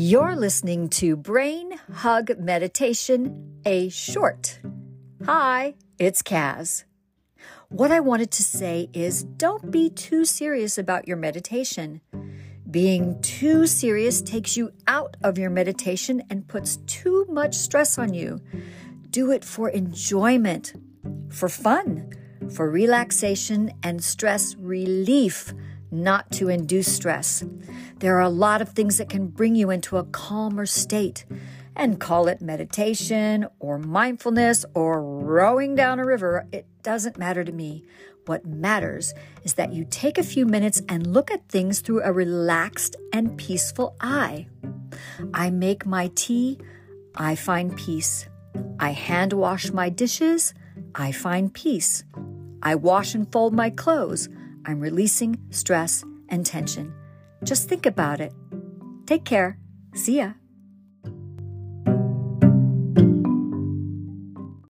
You're listening to Brain Hug Meditation, a short. Hi, it's Kaz. What I wanted to say is don't be too serious about your meditation. Being too serious takes you out of your meditation and puts too much stress on you. Do it for enjoyment, for fun, for relaxation and stress relief not to induce stress. There are a lot of things that can bring you into a calmer state and call it meditation or mindfulness or rowing down a river. It doesn't matter to me. What matters is that you take a few minutes and look at things through a relaxed and peaceful eye. I make my tea, I find peace. I hand wash my dishes, I find peace. I wash and fold my clothes, I'm releasing stress and tension. Just think about it. Take care. See ya.